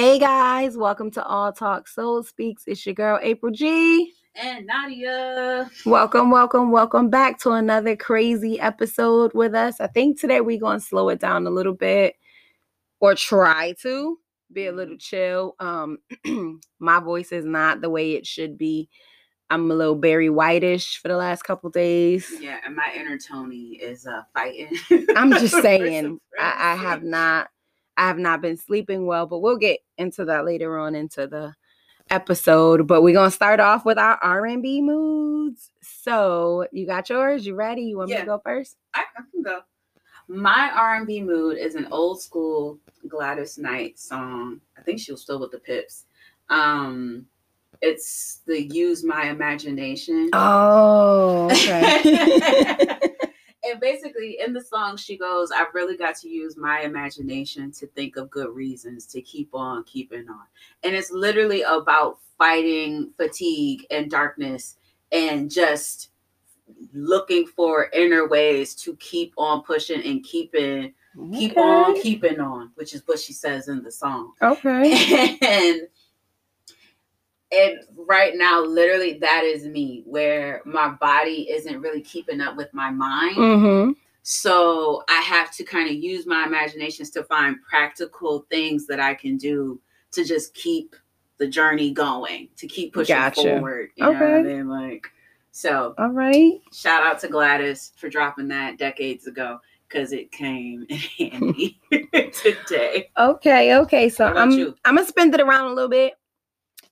Hey guys, welcome to All Talk Soul Speaks. It's your girl April G. And Nadia. Welcome, welcome, welcome back to another crazy episode with us. I think today we're going to slow it down a little bit or try to be a little chill. Um my voice is not the way it should be. I'm a little Barry Whitish for the last couple days. Yeah, and my inner Toni is uh fighting. I'm just saying, I, I have not, I have not been sleeping well, but we'll get into that later on into the episode. But we're gonna start off with our R&B moods. So you got yours? You ready? You want me to go first? I, I can go. My R&B mood is an old school Gladys Knight song. I think she was still with the Pips. Um, it's the "Use My Imagination." Oh, okay. and basically, in the song, she goes, I've really got to use my imagination to think of good reasons to keep on keeping on. And it's literally about fighting fatigue and darkness and just looking for inner ways to keep on pushing and keeping keep on keeping on which is what she says in the song Okay. and and right now literally that is me where my body isn't really keeping up with my mind Mm-hmm. so i have to kind of use my imaginations to find practical things that i can do to just keep the journey going to keep pushing Gotcha. forward you know what i Okay. mean like so All right. shout out to gladys for dropping that decades ago because it came in handy today Okay, okay. So I'm you? I'm gonna spin it around a little bit.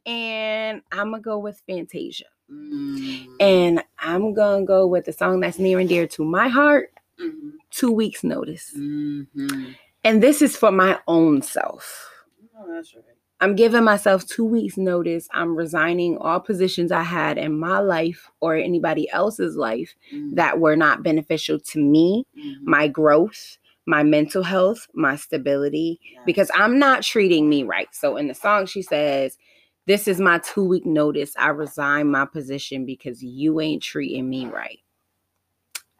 And I'm gonna go with Fantasia. Mm. And I'm gonna go with the song that's near and dear to my heart, Mhm. two weeks notice. Mhm. And this is for my own self. Oh, that's right. I'm giving myself two weeks notice. I'm resigning all positions I had in my life or anybody else's life Mhm. that were not beneficial to me, Mhm. my growth, my mental health, my stability, because I'm not treating me right. So in the song, she says, This is my two week notice. I resign my position because you ain't treating me right.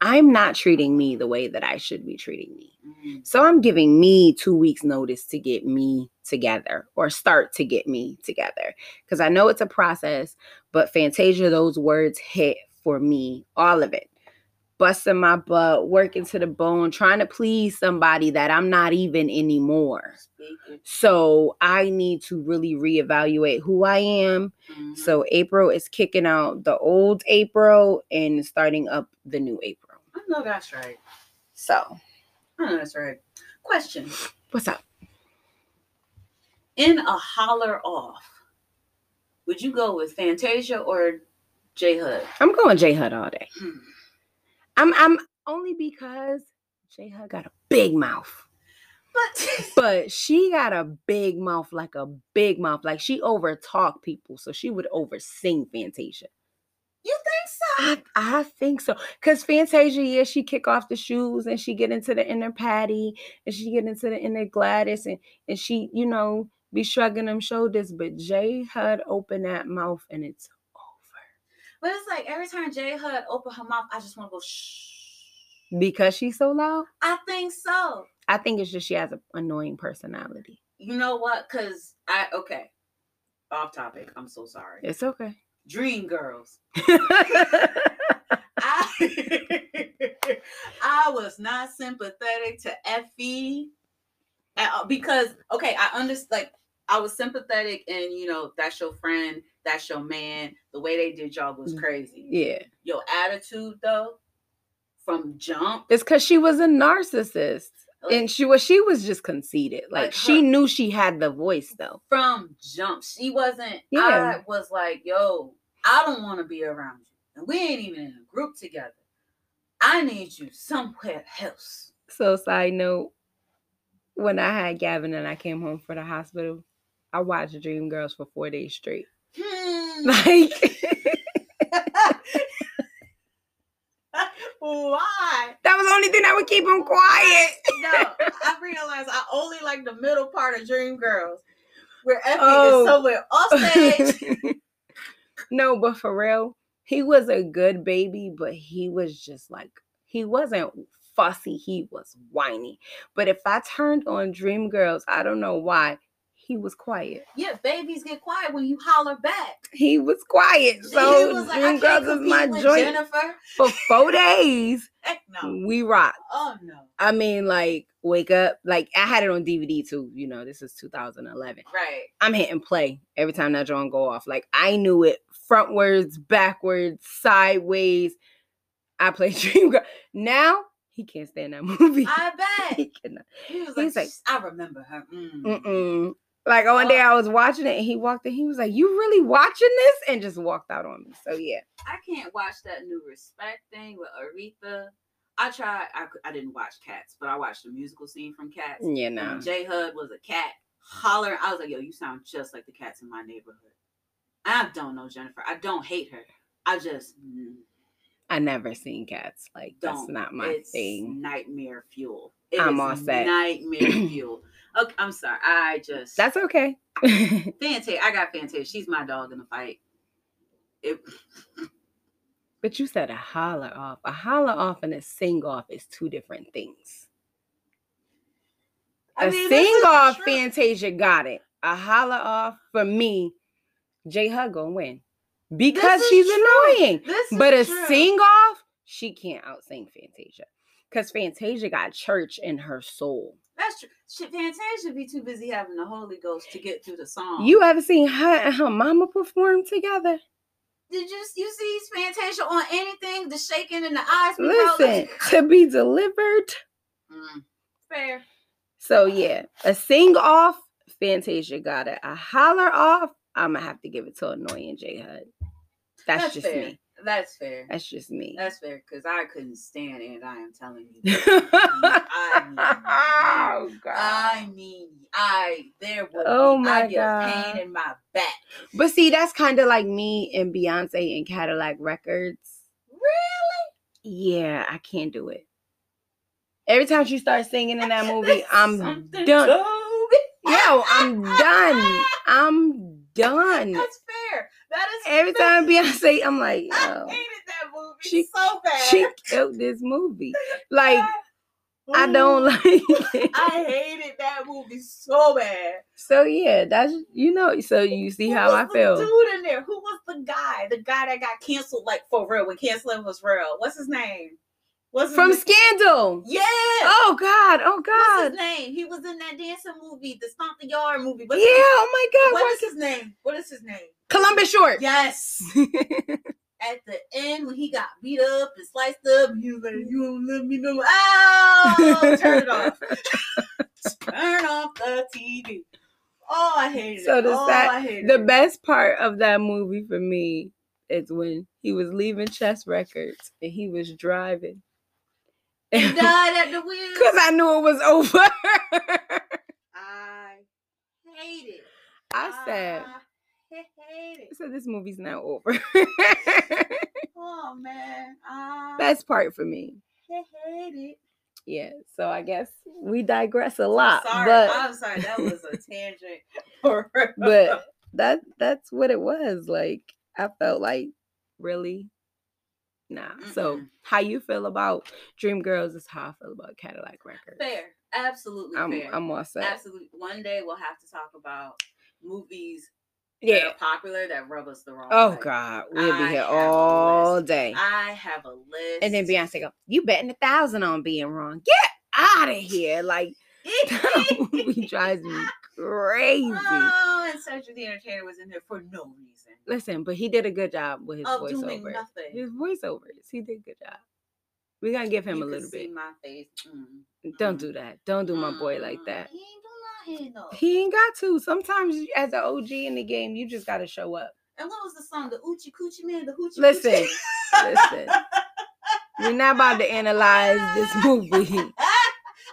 I'm not treating me the way that I should be treating me. Mhm. So I'm giving me two weeks notice to get me together or start to get me together. Because I know it's a process, but Fantasia, those words hit for me, all of it. Busting my butt, working to the bone, trying to please somebody that I'm not even anymore. So I need to really reevaluate who I am. Mhm. So April is kicking out the old April and starting up the new April. I know that's right. So I know that's right. Question: what's up? In a holler off, would you go with Fantasia or J Hud? I'm going J Hud all day. Hmm. I'm I'm only because J Hud got a big mouth. But But she got a big mouth, like a big mouth. Like she over talk people. So she would over sing Fantasia. you think so? I, I think so. Cause Fantasia, yeah, she kick off the shoes and she get into the inner Patti and she get into the inner Gladys and, and she, you know, be shrugging them shoulders. But J Hud open that mouth and it's. But it's like every time J Hud open her mouth, I just want to go shh. Because she's so loud. I think so. I think it's just she has an annoying personality. You know what? Cause I okay. Off topic. I'm so sorry. It's okay. Dream Girls. I I was not sympathetic to Effie at all because okay, I understand. Like I was sympathetic, and you know that's your friend, that's your man. The way they did y'all was Mm. crazy. yeah. Your attitude though, from jump, It's because she was a narcissist. like, And she was she was just conceited. Like, Like she her- knew she had the voice though. from jump, she wasn't. Yeah. I was like, yo, I don't want to be around you, and we ain't even in a group together. I need you somewhere else. So side note, when I had Gavin and I came home for the hospital, I watched Dream Girls for four days straight. Hmm. Like Why? that was the only thing that would keep him quiet. No, I realized I only like the middle part of Dream Girls, where Effie Oh. is somewhere off stage. no, but for real, he was a good baby, but he was just like he wasn't fussy, he was whiny. But if I turned on Dreamgirls, I don't know why, he was quiet. Yeah, babies get quiet when you holler back. He was quiet. He So was like, Dream Girls is my joint Jennifer. for four days. Heck no. We rock. Oh no. I mean, like, wake up. Like, I had it on DVD too. You know, this is 2011. Right. I'm hitting play every time that joint go off. Like, I knew it frontwards, backwards, sideways. I play Dream Girl. Now he can't stand that movie. I bet. he cannot. He was He's like, like, I remember her. Mm. Like one day I was watching it and he walked in. He was like, "You really watching this?" and just walked out on me. So yeah, I can't watch that new respect thing with Aretha. I tried. I, I didn't watch Cats, but I watched the musical scene from Cats. yeah, no. J Hud was a cat hollering. I was like, yo, you sound just like the cats in my neighborhood. I don't know Jennifer. I don't hate her. I just mm, I never seen cats. Like that's don't. not my it's thing. Nightmare fuel. It I'm all set. Nightmare fuel. Okay, I'm sorry. I just That's okay. Fantasia. I got Fantasia. She's my dog in the fight. It, but you said a holler off. A holler off and a sing off is two different things. I A mean, sing off. Fantasia got it. A holler off for me, J Hud gonna win because she's true. annoying. This But a true. sing off, she can't outsing Fantasia because Fantasia got church in her soul. That's true. Shit, Fantasia be too busy having the Holy Ghost to get through the song. You ever seen her and her mama perform together? did you you see Fantasia on anything? The shaking and the eyes. Listen, to be delivered. Mm, fair. So yeah, a sing off, Fantasia got it. A holler off, I'm gonna have to give it to annoying J Hud. That's, That's just fair. me. That's fair. That's just me. That's fair because I couldn't stand it. I am telling you. I mean, oh God. I mean, I there would Oh be, my I God. pain in my back. But see, that's kind of like me and Beyonce and Cadillac Records. Really? Yeah, I can't do it. Every time she starts singing in that movie, I'm done. Yo, I'm done. I'm done. That's. That is Every time Beyonce, I'm like, I hated that movie She- so bad. she killed this movie. Like, I don't mm. like it. I hated that movie so bad. So yeah, that's you know. So you see Who how was I the feel. Dude in there. Who was the guy? The guy that got canceled like for real when canceling was real. What's his name? What's From name? Scandal. Yeah. Oh God. Oh God. What's his name? He was in that dancing movie, the Stomp the Yard movie. Yeah. What's his- Oh my God. What what's- is his name? What is his name? Columbus Short. Yes. At the end, when he got beat up and sliced up, he was like, "You don't let me know." Oh, turn it off. Turn off the TV. Oh, I hated So it. the oh, sad- I hated the it. best part of that movie for me is when he was leaving Chess Records and he was driving. He died at the wheel. Because I knew it was over. I hate it. I said, I hate it. I said this movie's now over. Oh man, I Best part for me. hate it. Yeah. So I guess we digress a lot. sorry, but I'm sorry. That was a tangent. But that that's what it was. Like I felt like really nah. So Mm-mm. how you feel about Dream Girls is how I feel about Cadillac Records. fair, absolutely I'm fair. I'm all set. Absolutely. One day we'll have to talk about movies that Yeah. are popular that rub us the wrong Oh way. God, we'll I be here all day. I have a list. And then Beyonce go, "You betting a thousand on being wrong? Get out of here!" Like that movie drives me crazy. Oh, and Cedric the Entertainer was in there for no reason. Listen, but he did a good job with his Of voiceover. nothing. His voiceovers, he did a good job. We gotta give him You a little bit. my face. Mm. Don't mm, do that. Don't do my boy like mm. that. He ain't do. He ain't got to. Sometimes, as an OG in the game, you just gotta show up. and what was the song? The Oochie Coochie Man. The Hoochie. Listen, Coochie? listen. We're not about to analyze this movie.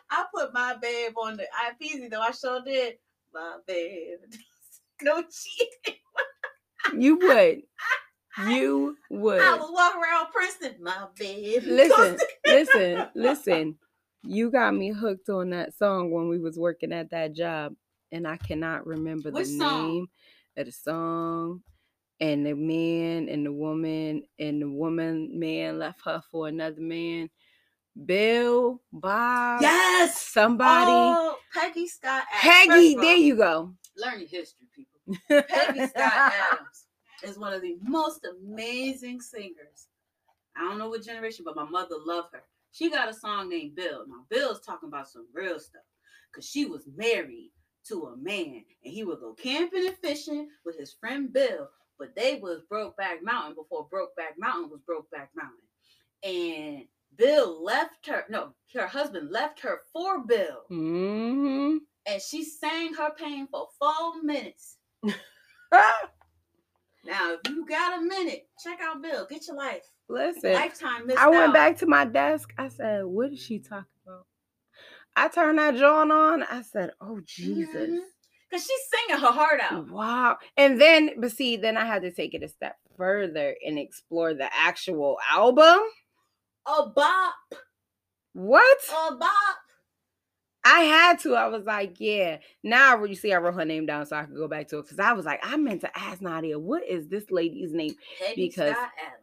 I put my babe on the IPZ though. I sure did. My babe. No cheating. You would. You would. I was walk around Princeton. My babe. Listen, listen, listen. You got me hooked on that song when we was working at that job, and I cannot remember Which the song? name of the song. And the man and the woman and the woman man left her for another man. Bill, Bob, Yes. somebody. Oh, Peggy Scott. at Peggy, there you go. Learn your history, people. Peggy Scott Adams is one of the most amazing singers. I don't know what generation, but my mother loved her. She got a song named Bill. Now, Bill's talking about some real stuff because she was married to a man and he would go camping and fishing with his friend Bill, but they was Brokeback Mountain before Brokeback Mountain was Brokeback Mountain. And Bill left her, no, her husband left her for Bill. hmm And she sang her pain for four minutes. Now, if you got a minute, check out Bill. Get your life. Listen, Lifetime I went out. back to my desk. I said, "What is she talking about?" I turned that John on. I said, "Oh Jesus." Mhm. Cause she's singing her heart out. Wow. And then, but see, then I had to take it a step further and explore the actual album. A bop, What? a bop. I had to. I was like, yeah. Now you see, I wrote her name down so I could go back to it because I was like, I meant to ask Nadia, what is this lady's name? Peggy Because- Scott Adams.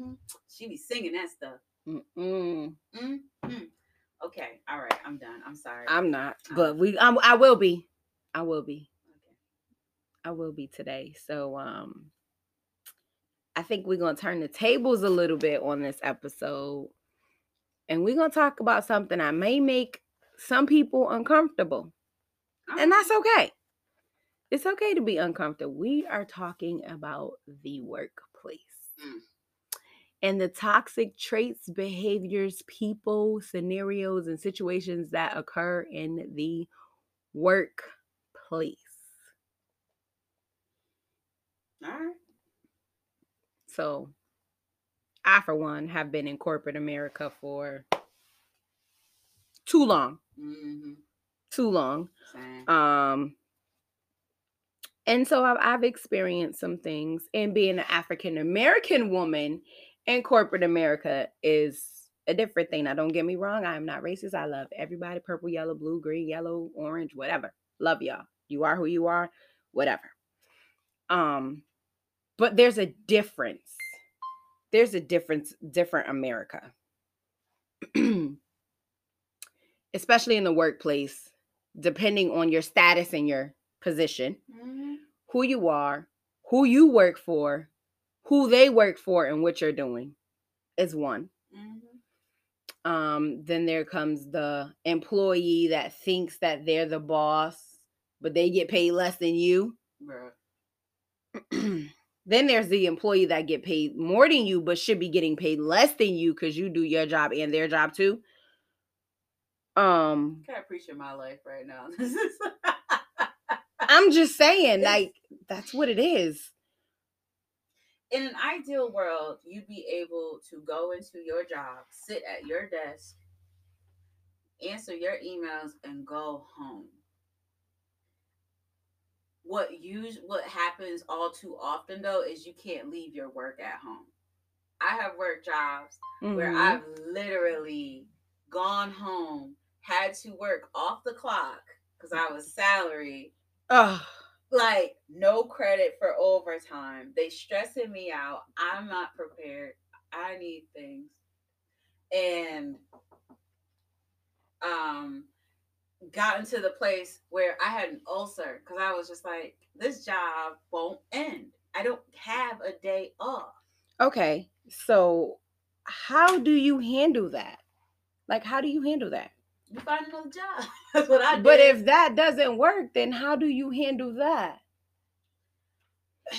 Mhm. She be singing that stuff. Mm-mm, Mhm. Okay, all right, I'm done. I'm sorry. I'm not, but we. I'm, I will be. I will be. okay. I will be today. So, um, I think we're gonna turn the tables a little bit on this episode, and we're gonna talk about something that may make some people uncomfortable. and that's okay. It's okay to be uncomfortable. We are talking about the workplace Mm. and the toxic traits, behaviors, people, scenarios, and situations that occur in the workplace. all right. So, I, for one, have been in corporate America for too long, Mm-hmm. too long. Same. Um, and so I've, I've experienced some things, and being an African American woman in corporate America is a different thing. Now, don't get me wrong, I am not racist. I love everybody purple, yellow, blue, green, yellow, orange, whatever. Love y'all. You are who you are, whatever. Um, but there's a difference. There's a difference, different America. Especially in the workplace, depending on your status and your position Mhm. who you are, who you work for, who they work for, and what you're doing is one. Mhm. Um, then there comes the employee that thinks that they're the boss, but they get paid less than you. Bruh. then there's the employee that get paid more than you, but should be getting paid less than you because you do your job and their job too. Um, Can't appreciate my life right now. I'm just saying, It's- like, that's what it is. in an ideal world, you'd be able to go into your job, sit at your desk, answer your emails, and go home. What use what happens all too often though is you can't leave your work at home. I have worked jobs where Mhm. I've literally gone home, had to work off the clock because I was salary Ugh. like no credit for overtime. They stressing me out. I'm not prepared. I need things. And um gotten to the place where I had an ulcer because I was just like, this job won't end. I don't have a day off. Okay, so how do you handle that? Like, how do you handle that? You find another job. That's what I did. But if that doesn't work, then how do you handle that?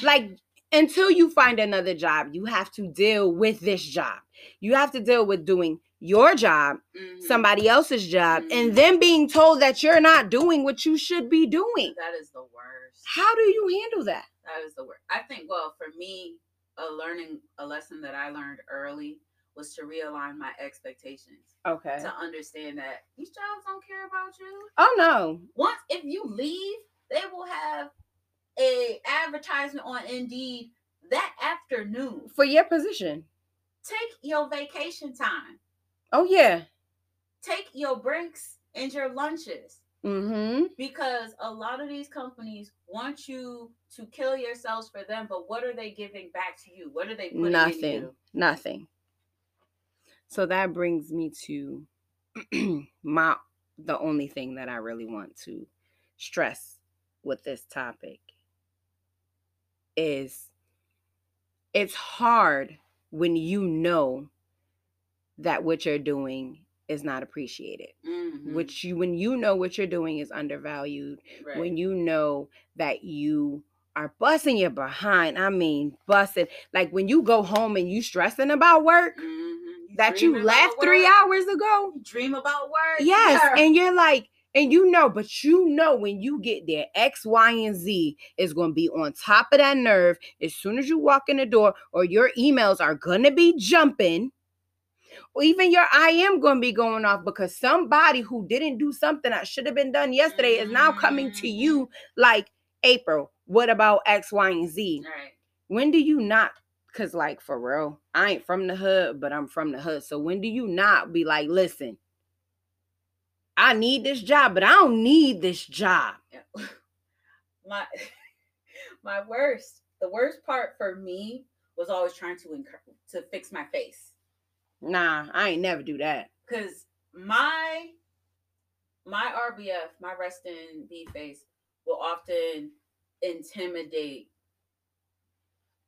Like, until you find another job, you have to deal with this job. You have to deal with doing your job, Mhm. somebody else's job, Mhm. and then being told that you're not doing what you should be doing. that is the worst. How do you handle that? That is the word. I think, well, for me, a learning, a lesson that I learned early was to realign my expectations. Okay. To understand that these jobs don't care about you. Oh no. Once, if you leave, they will have a advertisement on Indeed that afternoon. For your position. Take your vacation time. Oh yeah. Take your breaks and your lunches. Mm-hmm. because a lot of these companies want you to kill yourselves for them but what are they giving back to you what are they putting in Nothing. you Nothing. So that brings me to my the only thing that I really want to stress with this topic is it's hard when you know that what you're doing is not appreciated. Mhm. Which you when you know what you're doing is undervalued, Right. when you know that you are busting your behind. I mean, busting. Like when you go home and you stressing about work Mhm. that you dreaming left three work? hours ago. Dream about work. Yes, Yeah. and you're like, and you know, but you know when you get there, X, Y, and Z is going to be on top of that nerve as soon as you walk in the door, or your emails are going to be jumping, even your I am going to be going off because somebody who didn't do something that should have been done yesterday is now coming to you mm-hmm. like, April, what about X, Y, and Z? Right. when do you not because like for real i ain't from the hood but i'm from the hood so when do you not be like listen i need this job but i don't need this job Yeah. my my worst the worst part for me was always trying to encourage to fix my face nah i ain't never do that because my my rbf my resting b face will often intimidate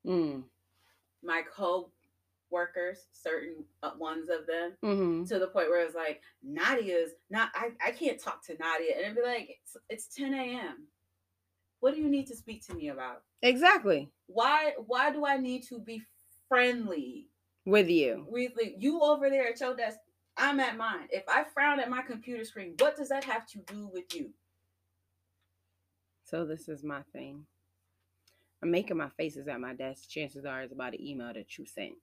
mm. my co-workers certain uh, ones of them hmm to the point where it's like Nadia's not I, I can't talk to Nadia and it'd be like it's, it's 10 a.m. What do you need to speak to me about? exactly Why why do I need to be friendly with you like, you over there at your desk? I'm at mine. If I frown at my computer screen, what does that have to do with you? so this is my thing i'm making my faces at my desk chances are it's about an email that you sent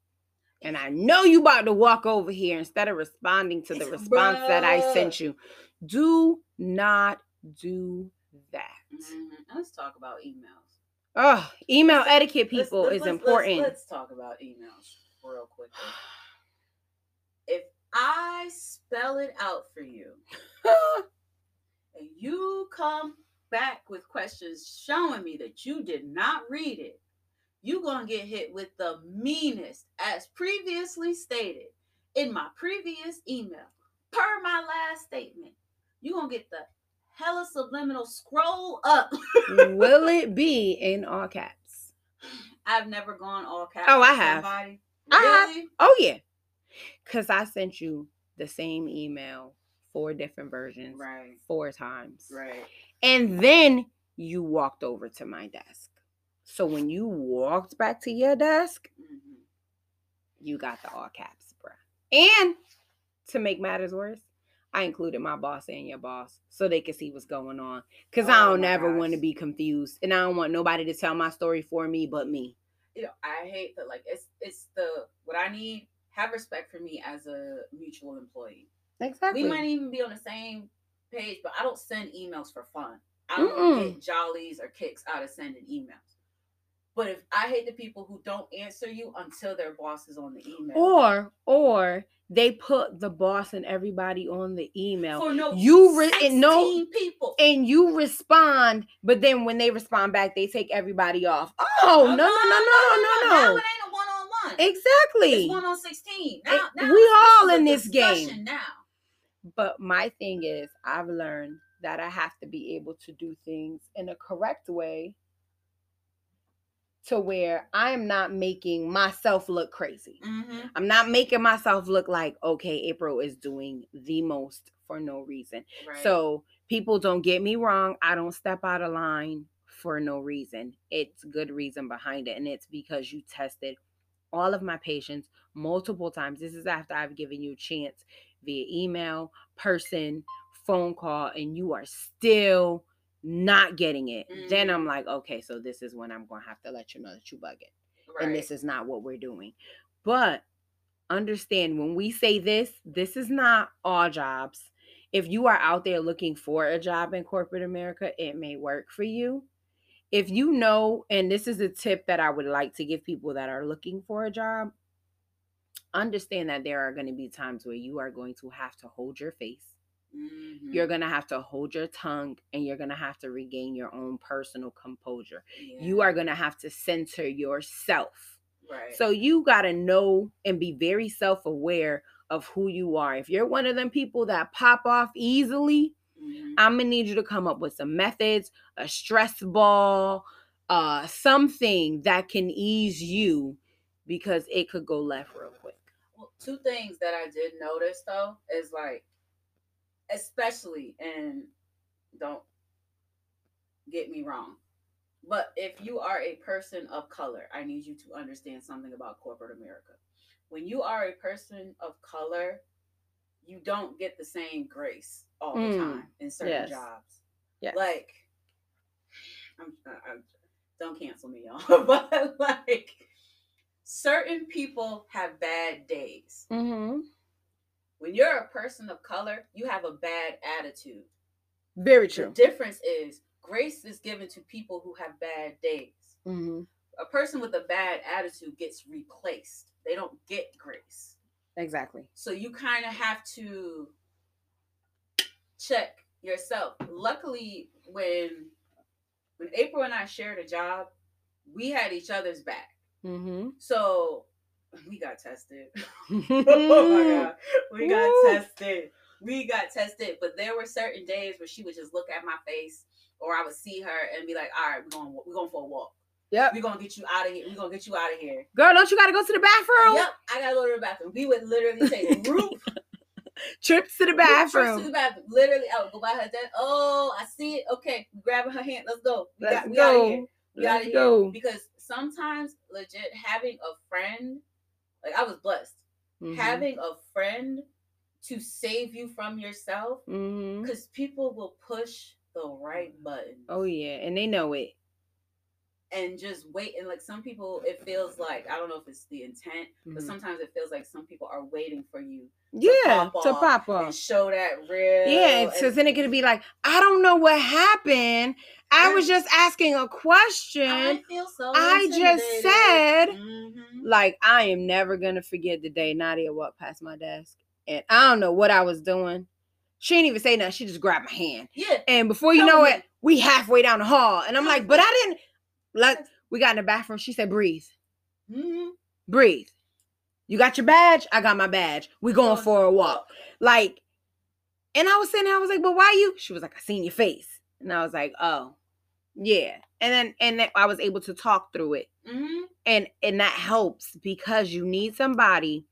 and I know you about to walk over here instead of responding to the It's- response that I sent you. Do not do that. Mhm. Let's talk about emails. Oh, email etiquette, Let's- people, let's- is let's- important. Let's, let's talk about emails real quickly. If I spell it out for you, and you come back with questions showing me that you did not read it, you're going to get hit with the meanest, as previously stated in my previous email, per my last statement. You're going to get the hella subliminal scroll up. Will it be in all caps? I've never gone all caps. Oh, I have. Somebody. I have. Really? Oh, yeah. Because I sent you the same email, four different versions, Right. four times. Right. And then you walked over to my desk. So when you walked back to your desk, Mhm. you got the all caps, bruh. And to make matters worse, I included my boss and your boss so they could see what's going on. Cause I Oh don't ever want to be confused. And I don't want nobody to tell my story for me but me. You know, I hate that. Like, it's it's the what I need. Have respect for me as a mutual employee. Exactly. We might even be on the same page, but I don't send emails for fun. I don't Mm-mm. get jollies or kicks out of sending emails. But if I hate the people who don't answer you until their boss is on the email, or or they put the boss and everybody on the email. for no you re- and no- people. and you respond, but then when they respond back, they take everybody off. Oh, no, no, no, no, Now no, it ain't a one on one. no. Exactly. It's one on sixteen. Eh, Now, now we all in this game. Now, But my thing is, I've learned that I have to be able to do things in a correct way to where I'm not making myself look crazy. Mhm. I'm not making myself look like, okay, April is doing the most for no reason. Right. So people don't get me wrong. I don't step out of line for no reason. It's good reason behind it. And it's because you tested all of my patients multiple times. This is after I've given you a chance via email, person, phone call, and you are still not getting it. Then Mhm. I'm like, okay, so this is when I'm gonna have to let you know that you bugging right. and this is not what we're doing. But understand when we say this, this is not all jobs. If you are out there looking for a job in corporate America, it may work for you. If you know, and this is a tip that I would like to give people that are looking for a job, understand that there are going to be times where you are going to have to hold your face. Mhm. You're going to have to hold your tongue and you're going to have to regain your own personal composure. You are going to have to center yourself. right. So you got to know and be very self aware of who you are. If you're one of them people that pop off easily, Mhm. I'm gonna need you to come up with some methods, a stress ball, uh, something that can ease you because it could go left real quick. Well, two things that I did notice though is like, especially, and don't get me wrong, but if you are a person of color, I need you to understand something about corporate America. When you are a person of color, you don't get the same grace all the Mm, time in certain yes. jobs. Yes. Like, I'm, I'm, don't cancel me, y'all, but like, certain people have bad days. Mm-hmm. When you're a person of color, you have a bad attitude. Very The true. difference is grace is given to people who have bad days. Mm-hmm. A person with a bad attitude gets replaced. They don't get grace. Exactly. So you kind of have to check yourself. Luckily, when when April and I shared a job, we had each other's back. Mm-hmm. So we got tested. oh my god, we got Woo. tested. We got tested, but there were certain days where she would just look at my face, or I would see her and be like, "All right, we're going, we're going for a walk. Yep. We're gonna get you out of here. We're gonna get you out of here." Girl, don't you gotta go to the bathroom? Yep, I gotta go to the bathroom. We would literally take group Trips to the group trips to bathroom. the bathroom. Literally, I would go by her desk. Oh, I see it. Okay, grabbing her hand. Let's go. We Let's got, we out of here. go. We out of here. go. Because sometimes, legit, having a friend, like I was blessed. Mhm. having a friend to save you from yourself because people will push the right button Oh yeah, and they know it. and just wait and like some people it feels like i don't know if it's the intent but Mhm. sometimes it feels like some people are waiting for you Yeah, pop to pop and show that real Yeah, so then it could be like, I don't know what happened. I was just asking a question. I feel so I just said- Mhm. like I am never gonna forget the day Nadia walked past my desk, and I don't know what I was doing. She didn't even say nothing. She just grabbed my hand, yeah and before you Tell know me. it, we halfway down the hall, and I'm like, but. I didn't. Like we got in the bathroom. She said, "Breathe, Mhm. breathe. You got your badge. I got my badge. We going for a walk." Like, and I was sitting there. I was like, "But why you?" She was like, "I seen your face," and I was like, "Oh, yeah." And then and I was able to talk through it. Mhm. and and that helps because you need somebody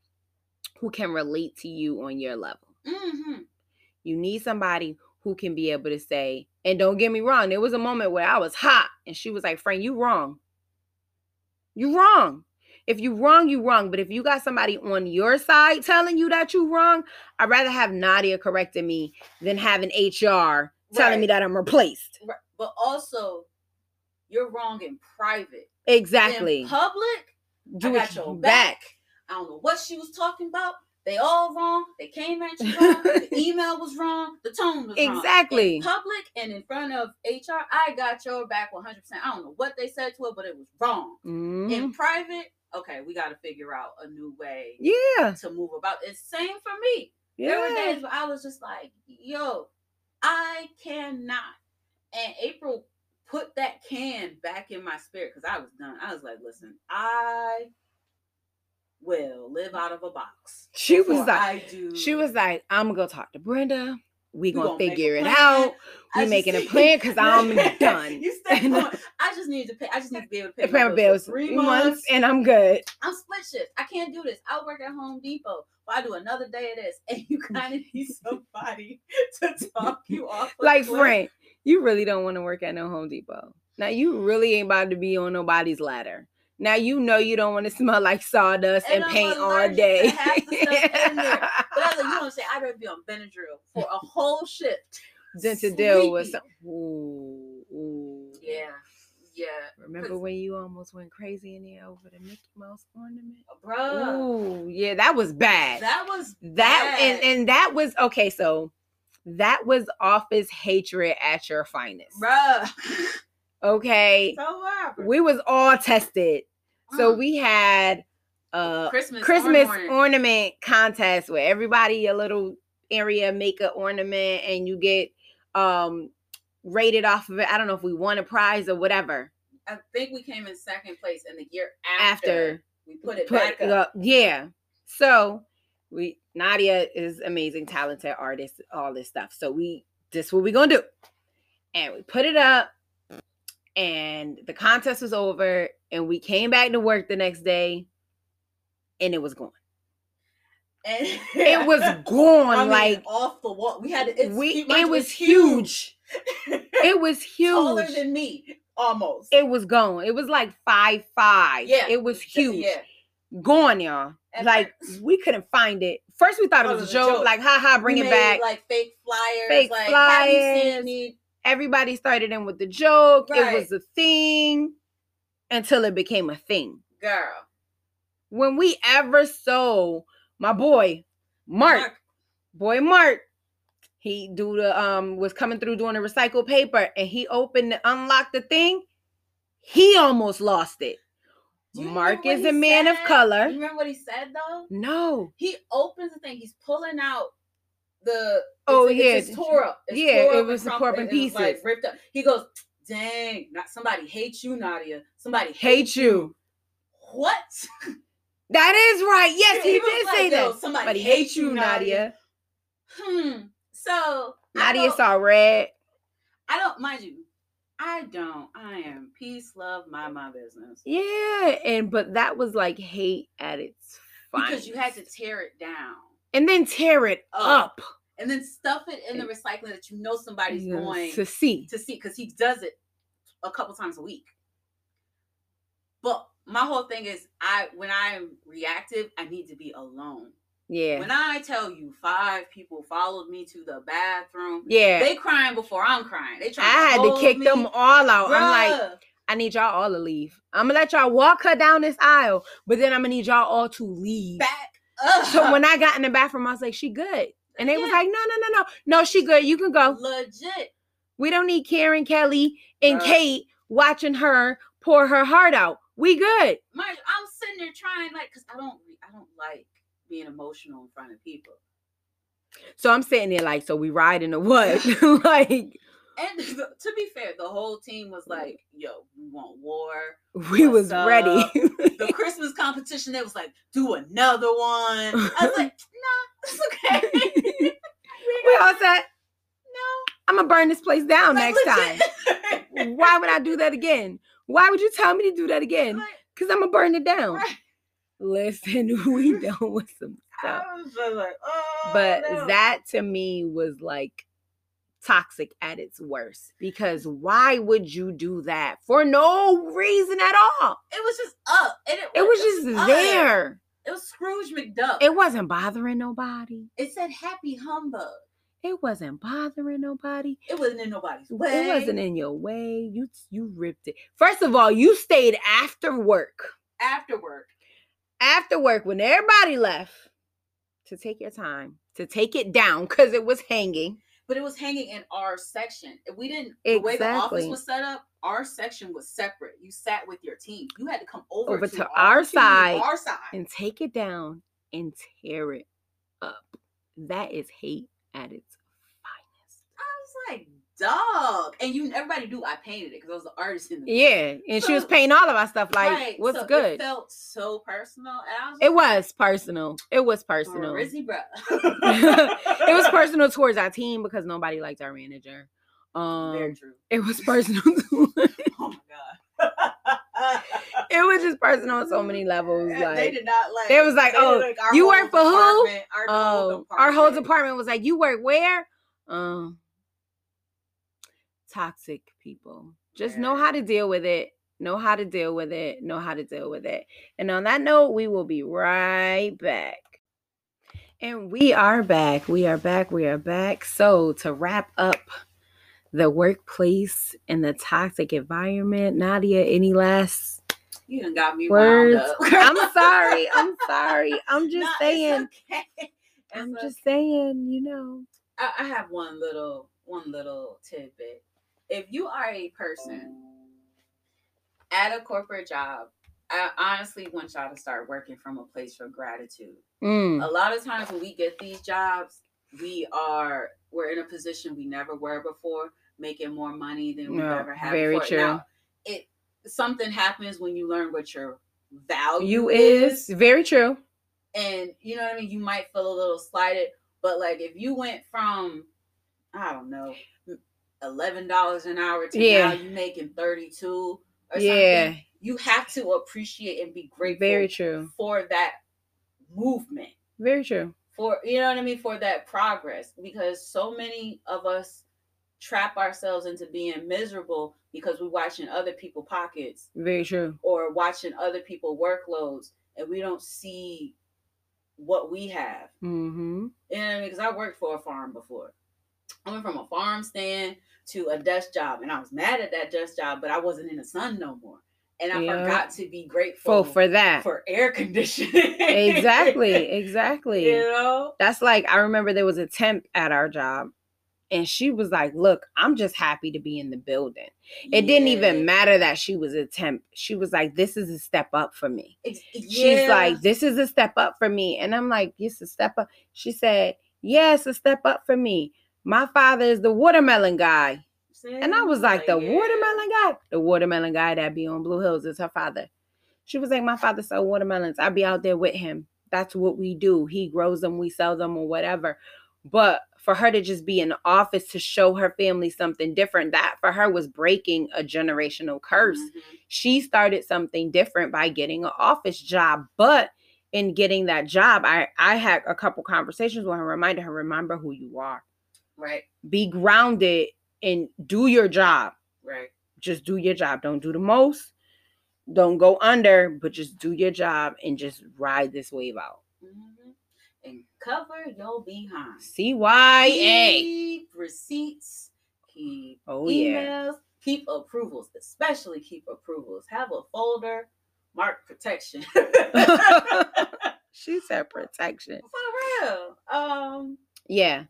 who can relate to you on your level Mhm. you need somebody who can be able to say and don't get me wrong there was a moment where i was hot and she was like frank you wrong you wrong if you wrong you wrong but if you got somebody on your side telling you that you wrong i'd rather have nadia correcting me than having hr telling me that i'm replaced Right. but also you're wrong in private exactly in public do I got your back. I don't know what she was talking about. They all wrong. They came at you wrong. the email was wrong. The tone was wrong. Exactly. Public and in front of HR, I got your back 100%. I don't know what they said to her, but it was wrong. Mhm. In private, okay, we got to figure out a new way yeah to move about. It's same for me. Yeah. There were days where I was just like, yo, I cannot. And April put that can back in my spirit because I was done. I was like, listen, I will live out of a box. She was like, I do. she was like, I'm gonna go talk to Brenda. We gonna, gonna figure it out. We making a plan because I'm done. you stay. I just need to pay. I just need to be able to pay, my bills for three months. months and I'm good. I'm split shift. I can't do this. I work at Home Depot. But I do another day of this, and you kind of need somebody to talk you off. Like cliff. Frank, you really don't want to work at no Home Depot. Now you really ain't about to be on nobody's ladder. Now you know you don't want to smell like sawdust and, And I'm paint all day. half the stuff in there. But I was like, you don't say I'd rather be on Benadryl for a whole shift. than to deal with some. Ooh, ooh. Yeah, yeah, Remember when you almost went crazy in there over the Mickey Mouse ornament? Bro. Ooh, yeah, that was bad. That was that and bad. and that was okay so that was office hatred at your finest bruh. okay So what? we was all tested so Mm. we had uh Christmas christmas ornament. ornament contest where everybody a little area make an ornament and you get um rated off of it i don't know if we won a prize or whatever I think we came in second place in the year after, after we put it put back up. up. Yeah. So we Nadia is amazing, talented artist, all this stuff. So we this what we gonna do. And we put it up, and the contest was over, and we came back to work the next day, and it was gone. And It was gone, I mean, like off the wall. We had it's, we. It was it's huge. It was huge taller huge. than me, almost. It was gone. It was like five five. yeah, it was huge. Yeah, Gone, y'all. At like first- we couldn't find it. First, we thought it Thought was a joke. Like, ha ha, bring We it made, back. Like fake flyers. Fake like, Have you flyers. seen me? Everybody started in with the joke. It was a thing until it became a thing. Girl. When we ever saw my boy Mark, boy Mark, he do the um was coming through doing the recycled paper, and he opened, the unlocked the thing. He almost lost it. Mark is a man of color. You remember what he said though? No. He opens the thing. He's pulling out the. Oh, it's, yeah. It's, it's tore up. It's Yeah, tore it was the in crumpled. Like, pieces. ripped up. He goes, "Dang! Not somebody hates you, Nadia. Somebody Hate you. What? That is right. Yes, he, was did like, say that. Somebody, he hates you, Nadia. Nadia. Hmm. So Nadia saw red. I don't mind you. I don't. I am peace, love, mind my business. Yeah, and but that was like hate at its finest. Because you had to tear it down and then tear it Up. up, and then stuff it in the recycling that you know somebody's going to see. to see because he does it a couple times a week. But my whole thing is I when I'm reactive, I need to be alone. Yeah, When I tell you five people followed me to the bathroom, yeah. they crying before I'm crying. They I trying had to kick me. them all out. I'm like, I need y'all all to leave. I'm gonna let y'all walk her down this aisle, but then I'm gonna need y'all all to leave. back up. So when I got in the bathroom, I was like, "She good," and they was like, "No, no, no, no, no, she good. You can go. legit, We don't need Karen, Kelly, and. Kate watching her pour her heart out. We good." you, I'm sitting there trying like because I don't I don't like being emotional in front of people. So I'm sitting there like, so we riding the what? like And to be fair, the whole team was like, "Yo, we want war." we What's was ready. The Christmas competition, they was like, "Do another one." I was like, "Nah, it's okay." we all said, no. I'm gonna burn this place down Like, next time. Why would I do that again? Why would you tell me to do that again? Because I'm gonna burn it down. right. Listen, we done with some stuff. I was just like, "Oh." But no." that to me was like toxic at its worst. Because why would you do that for no reason at all? it was just up, and it, It was just there. It was Scrooge McDuck. It wasn't bothering nobody. It said "Happy Humbug." It wasn't bothering nobody. It wasn't in nobody's way. It wasn't in your way. You you ripped it. First of all, you stayed after work. after work. After work, when everybody left, to take your time to take it down because it was hanging. But it was hanging in our section. If we didn't, exactly. the way the office was set up, our section was separate. You sat with your team. You had to come over, Over to, to our, our team, side our side. and take it down and tear it up. That is hate at its finest. I was like, dog. And you, everybody knew I painted it because I was the artist in the Yeah, and she was painting all of our stuff like, Right, "What's so good?" It felt so personal, was. It was personal. It was personal. Rizzy, bro. it was personal towards our team because nobody liked our manager. Very Um, true. it was personal. to- Oh my god. it was just personal on so many levels. Like they did not like. they was like, "Oh, like, you work for who?" Our oh, our whole department was like, "You work where?" Um, toxic people. Just know how to deal with it. Know how to deal with it. Know how to deal with it. And on that note, we will be right back. And we are back. We are back. We are back. So, to wrap up the workplace and the toxic environment, Nadia, any last You done got me words? wound up. I'm sorry. I'm sorry. I'm just it's saying. okay. It's I'm okay. just saying, you know. I, I have one little one little tidbit. If you are a person at a corporate job, I honestly want y'all to start working from a place of gratitude. Mm, A lot of times when we get these jobs, we are we're in a position we never were before, making more money than we've No, ever had very before. true. Now, it something happens when you learn what your value you is very true. and you know what I mean, you might feel a little slighted. But like if you went from I don't know, eleven dollars an hour to Yeah. now you making thirty two or Yeah. something. You have to appreciate and be grateful Very true. for that movement. Very true. For you know what I mean? For that progress. Because so many of us trap ourselves into being miserable because we're watching other people pockets Very true. or watching other people workloads and we don't see what we have. Mm-hmm. You know what I mean? Because I worked for a farm before. I went from a farm stand to a desk job, and I was mad at that desk job, but I wasn't in the sun no more. And I Yeah. forgot to be grateful For for that. for air conditioning. exactly. Exactly. you know? That's like I remember there was a temp at our job, and she was like, "Look, I'm just happy to be in the building." It didn't even matter that she was a temp. She was like, "This is a step up for me." Ex- She's yeah. like, "This is a step up for me," and I'm like, "It's a step up." She said, "Yeah, a step up for me. My father is the watermelon guy." And I was like, the yeah. watermelon guy? The watermelon guy that be on Blue Hills is her father. She was like, my father sell watermelons. I be out there with him. That's what we do. He grows them, we sell them or whatever. But for her to just be in the office to show her family something different, that for her was breaking a generational curse. Mhm. She started something different by getting an office job. But in getting that job, I, I had a couple conversations with her, reminded her, remember who you are. Right, Be grounded and do your job right. just do your job. Don't do the most. Don't go under, but just do your job and just ride this wave out. Mhm. And cover your behind. CYA. Keep receipts, keep Oh, yeah. emails, keep approvals, especially keep approvals. Have a folder, mark protection. she said protection. For real. Um, Yeah.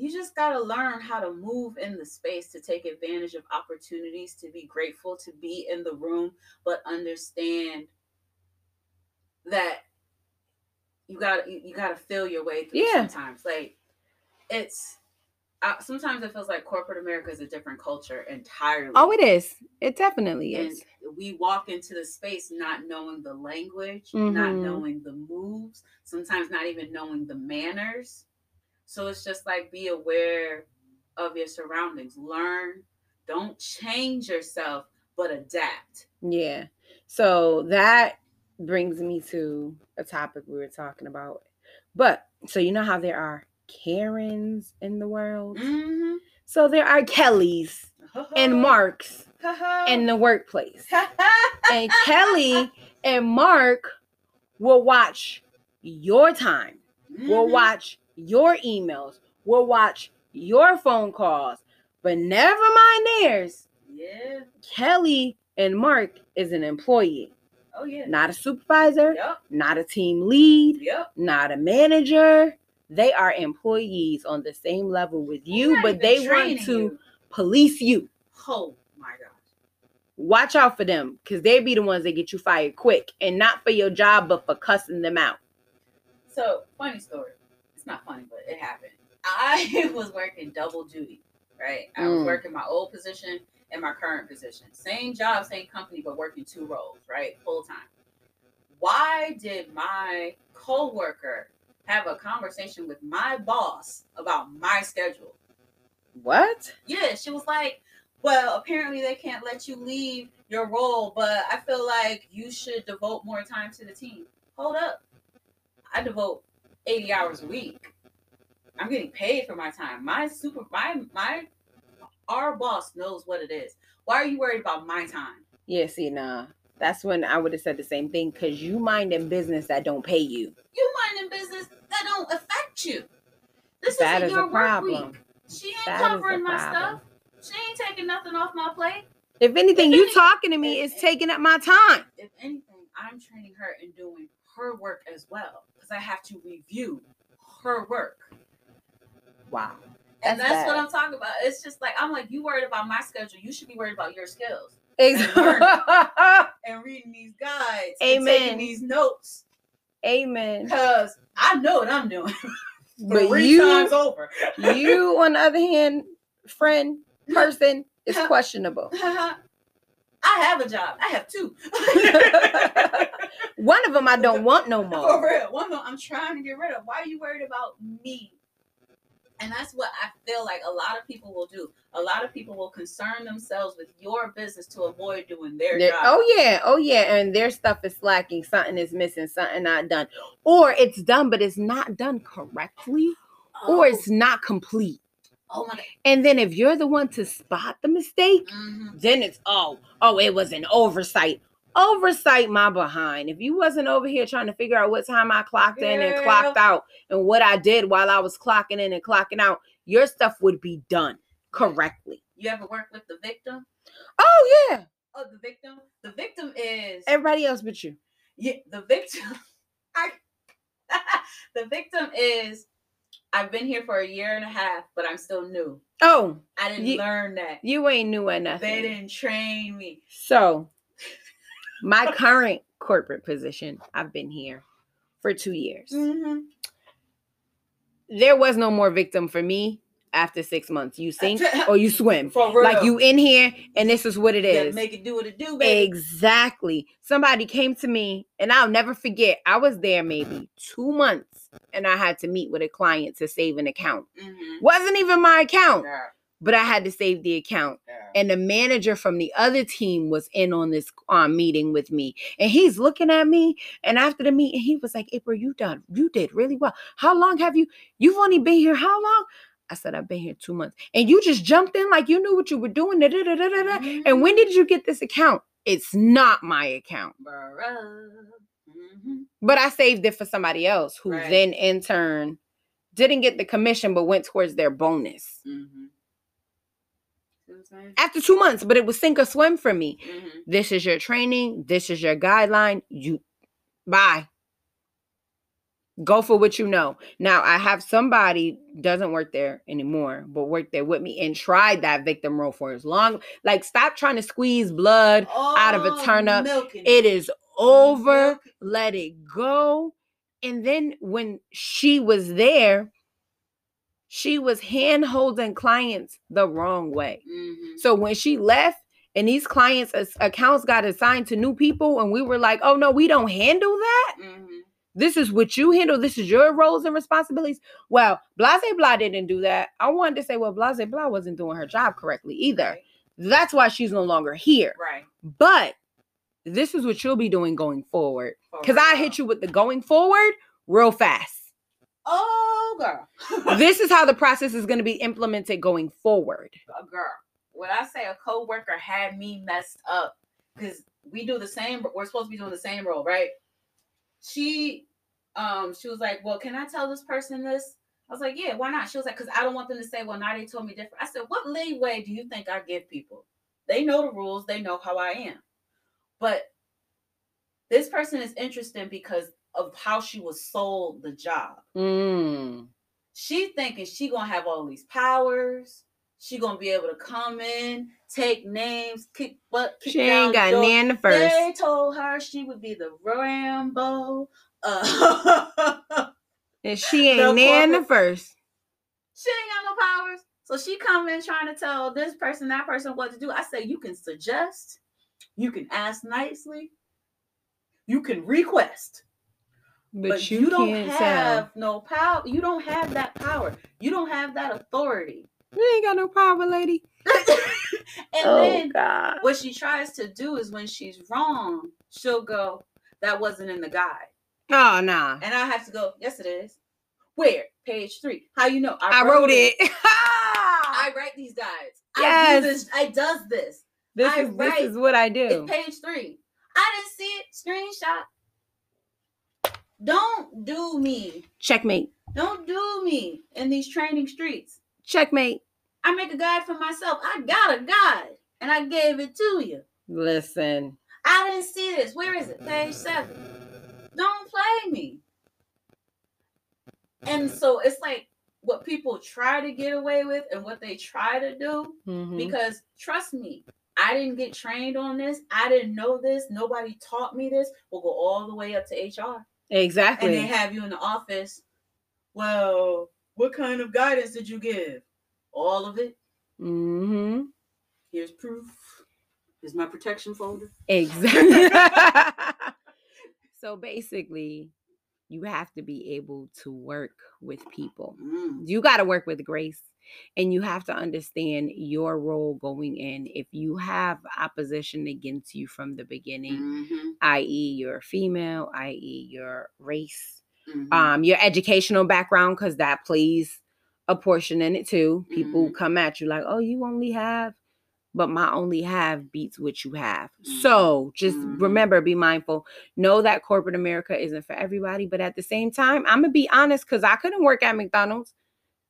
You just gotta learn how to move in the space to take advantage of opportunities, to be grateful, to be in the room, but understand that you got to you got to feel your way through Yeah. sometimes. Like it's uh, sometimes it feels like corporate America is a different culture entirely. Oh, it is. It definitely and is. we walk into the space not knowing the language, not Mhm. knowing the moves, sometimes not even knowing the manners. So it's just like be aware of your surroundings. Learn. Don't change yourself, but adapt. Yeah. So that brings me to a topic we were talking about. But so you know how there are Karens in the world? Mm-hmm. So there are Kellys and Marks in the workplace. and Kelly and Mark will watch your time, will Mhm. watch your emails, We'll watch your phone calls, but never mind theirs. Yeah. Kelly and Mark is an employee, Oh yeah. not a supervisor, Yep. not a team lead, Yep. not a manager. They are employees on the same level with you, but they want to you. police you. Oh my gosh. Watch out for them because they be the ones that get you fired quick and not for your job, but for cussing them out. So, funny story. Not funny, but it happened. I was working double duty, right? I was Mm. working my old position and my current position. Same job, same company, but working two roles, right? Full time. Why did my coworker have a conversation with my boss about my schedule? What? Yeah, she was like, Well, apparently they can't let you leave your role, but I feel like you should devote more time to the team. Hold up. I devote 80 hours a week. I'm getting paid for my time. My super my my our boss knows what it is. Why are you worried about my time? Yeah, see, nah. That's when I would have said the same thing because you mind in business that don't pay you. You minding business that don't affect you. This That isn't is your a work problem. week. She ain't That covering my problem. stuff. She ain't taking nothing off my plate. If anything, If you talking to me is taking up my time. if anything, I'm training her and doing her work as well because I have to review her work. Wow. And That's that's, what. I'm talking about. It's just like I'm like, you worried about my schedule. You should be worried about your skills Exactly. and reading these guides Amen. and taking these notes Amen. because I know what I'm doing. But three you, times over. you, on the other hand, friend, person, is questionable. I have a job. I have two. One of them I don't want no For more. real. One of them I'm trying to get rid of. Why are you worried about me? And that's what I feel like a lot of people will do. A lot of people will concern themselves with your business to avoid doing their job. oh yeah, oh yeah, and their stuff is lacking. Something is missing. Something not done, or it's done but it's not done correctly, or oh. it's not complete. Oh my god. And then if you're the one to spot the mistake, Mhm. then it's oh oh it was an oversight. Oversight my behind. If you wasn't over here trying to figure out what time I clocked in and clocked out and what I did while I was clocking in and clocking out, your stuff would be done correctly. You ever work with the victim? Oh yeah, Oh, the victim. The victim is everybody else but you. yeah, the victim. I, the victim is I've been here for a year and a half, but I'm still new. Oh, I didn't Ye- learn that. you ain't new nothing. They didn't train me. So, my current corporate position, I've been here for two years. Mm-hmm. There was no more victim for me after six months. You sink or you swim. For real. Like you in here, and this is what it You is. make it do what it do, baby. Exactly. Somebody came to me, and I'll never forget. I was there maybe two months, and I had to meet with a client to save an account. Mhm. Wasn't even my account, Girl, but I had to save the account. girl. and the manager from the other team was in on this um, meeting with me and he's looking at me and after the meeting he was like april you done you did really well how long have you you've only been here how long i said i've been here two months and you just jumped in like you knew what you were doing da, da, da, da, da, da. and when did you get this account it's not my account. Mhm. but i saved it for somebody else who Right. then in turn didn't get the commission but went towards their bonus Mhm. See what I'm saying? after two months but it was sink or swim for me Mhm. this is your training this is your guideline you bye go for what you know now i have somebody doesn't work there anymore but worked there with me and tried that victim role for as long like stop trying to squeeze blood out of a Oh, turnip. it is over let it go and then when she was there she was hand holding clients the wrong way Mhm. so when she left and these clients' accounts got assigned to new people, and we were like, oh no, we don't handle that. Mhm. This is what you handle. This is your roles and responsibilities. Well, Blase Blah didn't do that. I wanted to say, well, Blase Blah wasn't doing her job correctly either. Right. That's why she's no longer here. Right. But this is what you'll be doing going forward. For Because I hit you with the going forward real fast. Oh, girl. this is how the process is going to be implemented going forward. a girl. When I say a coworker had me messed up, because we do the same, we're supposed to be doing the same role, right? She, um, she was like, "Well, can I tell this person this?" I was like, "Yeah, why not?" She was like, "Cause I don't want them to say, well, now they told me different." I said, "What leeway do you think I give people? They know the rules, they know how I am, but this person is interesting because of how she was sold the job." Mm. she thinking she gonna have all these powers. She gonna be able to come in, take names, kick butt. Kick She ain't got down nan the first. They told her she would be the Rambo. Uh, And she ain't The nan the first. she ain't got no powers. So she come in trying to tell this person, that person what to do. I say you can suggest, you can ask nicely, you can request. But, but, you, you, don't can't have tell. no power. You don't have that power. You don't have that authority. You ain't got no power, lady. and oh then God. what she tries to do is when she's wrong, she'll go, "That wasn't in the guide," Oh nah. and I have to go, "Yes, it is." Where? Page three. How you know? I wrote it. I write these guides. I Yes. do this. I does this. This I is this is what I do. It's page three. I didn't see it. Screenshot. Don't do me. Checkmate. Don't do me in these training streets. Checkmate. I make a guide for myself. I got a guide and I gave it to you. Listen. I didn't see this. Where is it? Page seven. Don't play me. And so it's like what people try to get away with and what they try to do. Mhm. Because trust me, I didn't get trained on this. I didn't know this. Nobody taught me this. We'll go all the way up to HR. Exactly. And they have you in the office. Well, what kind of guidance did you give? All of it. mm-hmm. Here's proof. Here's my protection folder. Exactly. so basically, you have to be able to work with people. Mm. You got to work with grace and you have to understand your role going in. If you have opposition against you from the beginning, Mhm. i.e., you're female, i.e., your race, Mhm. um, your educational background, because that plays a portion in it too. People Mhm. come at you like, oh, you only have, but my only have beats what you have. Mhm. So just Mhm. remember, be mindful. Know that corporate America isn't for everybody, but at the same time, I'm gonna be honest because I couldn't work at McDonald's.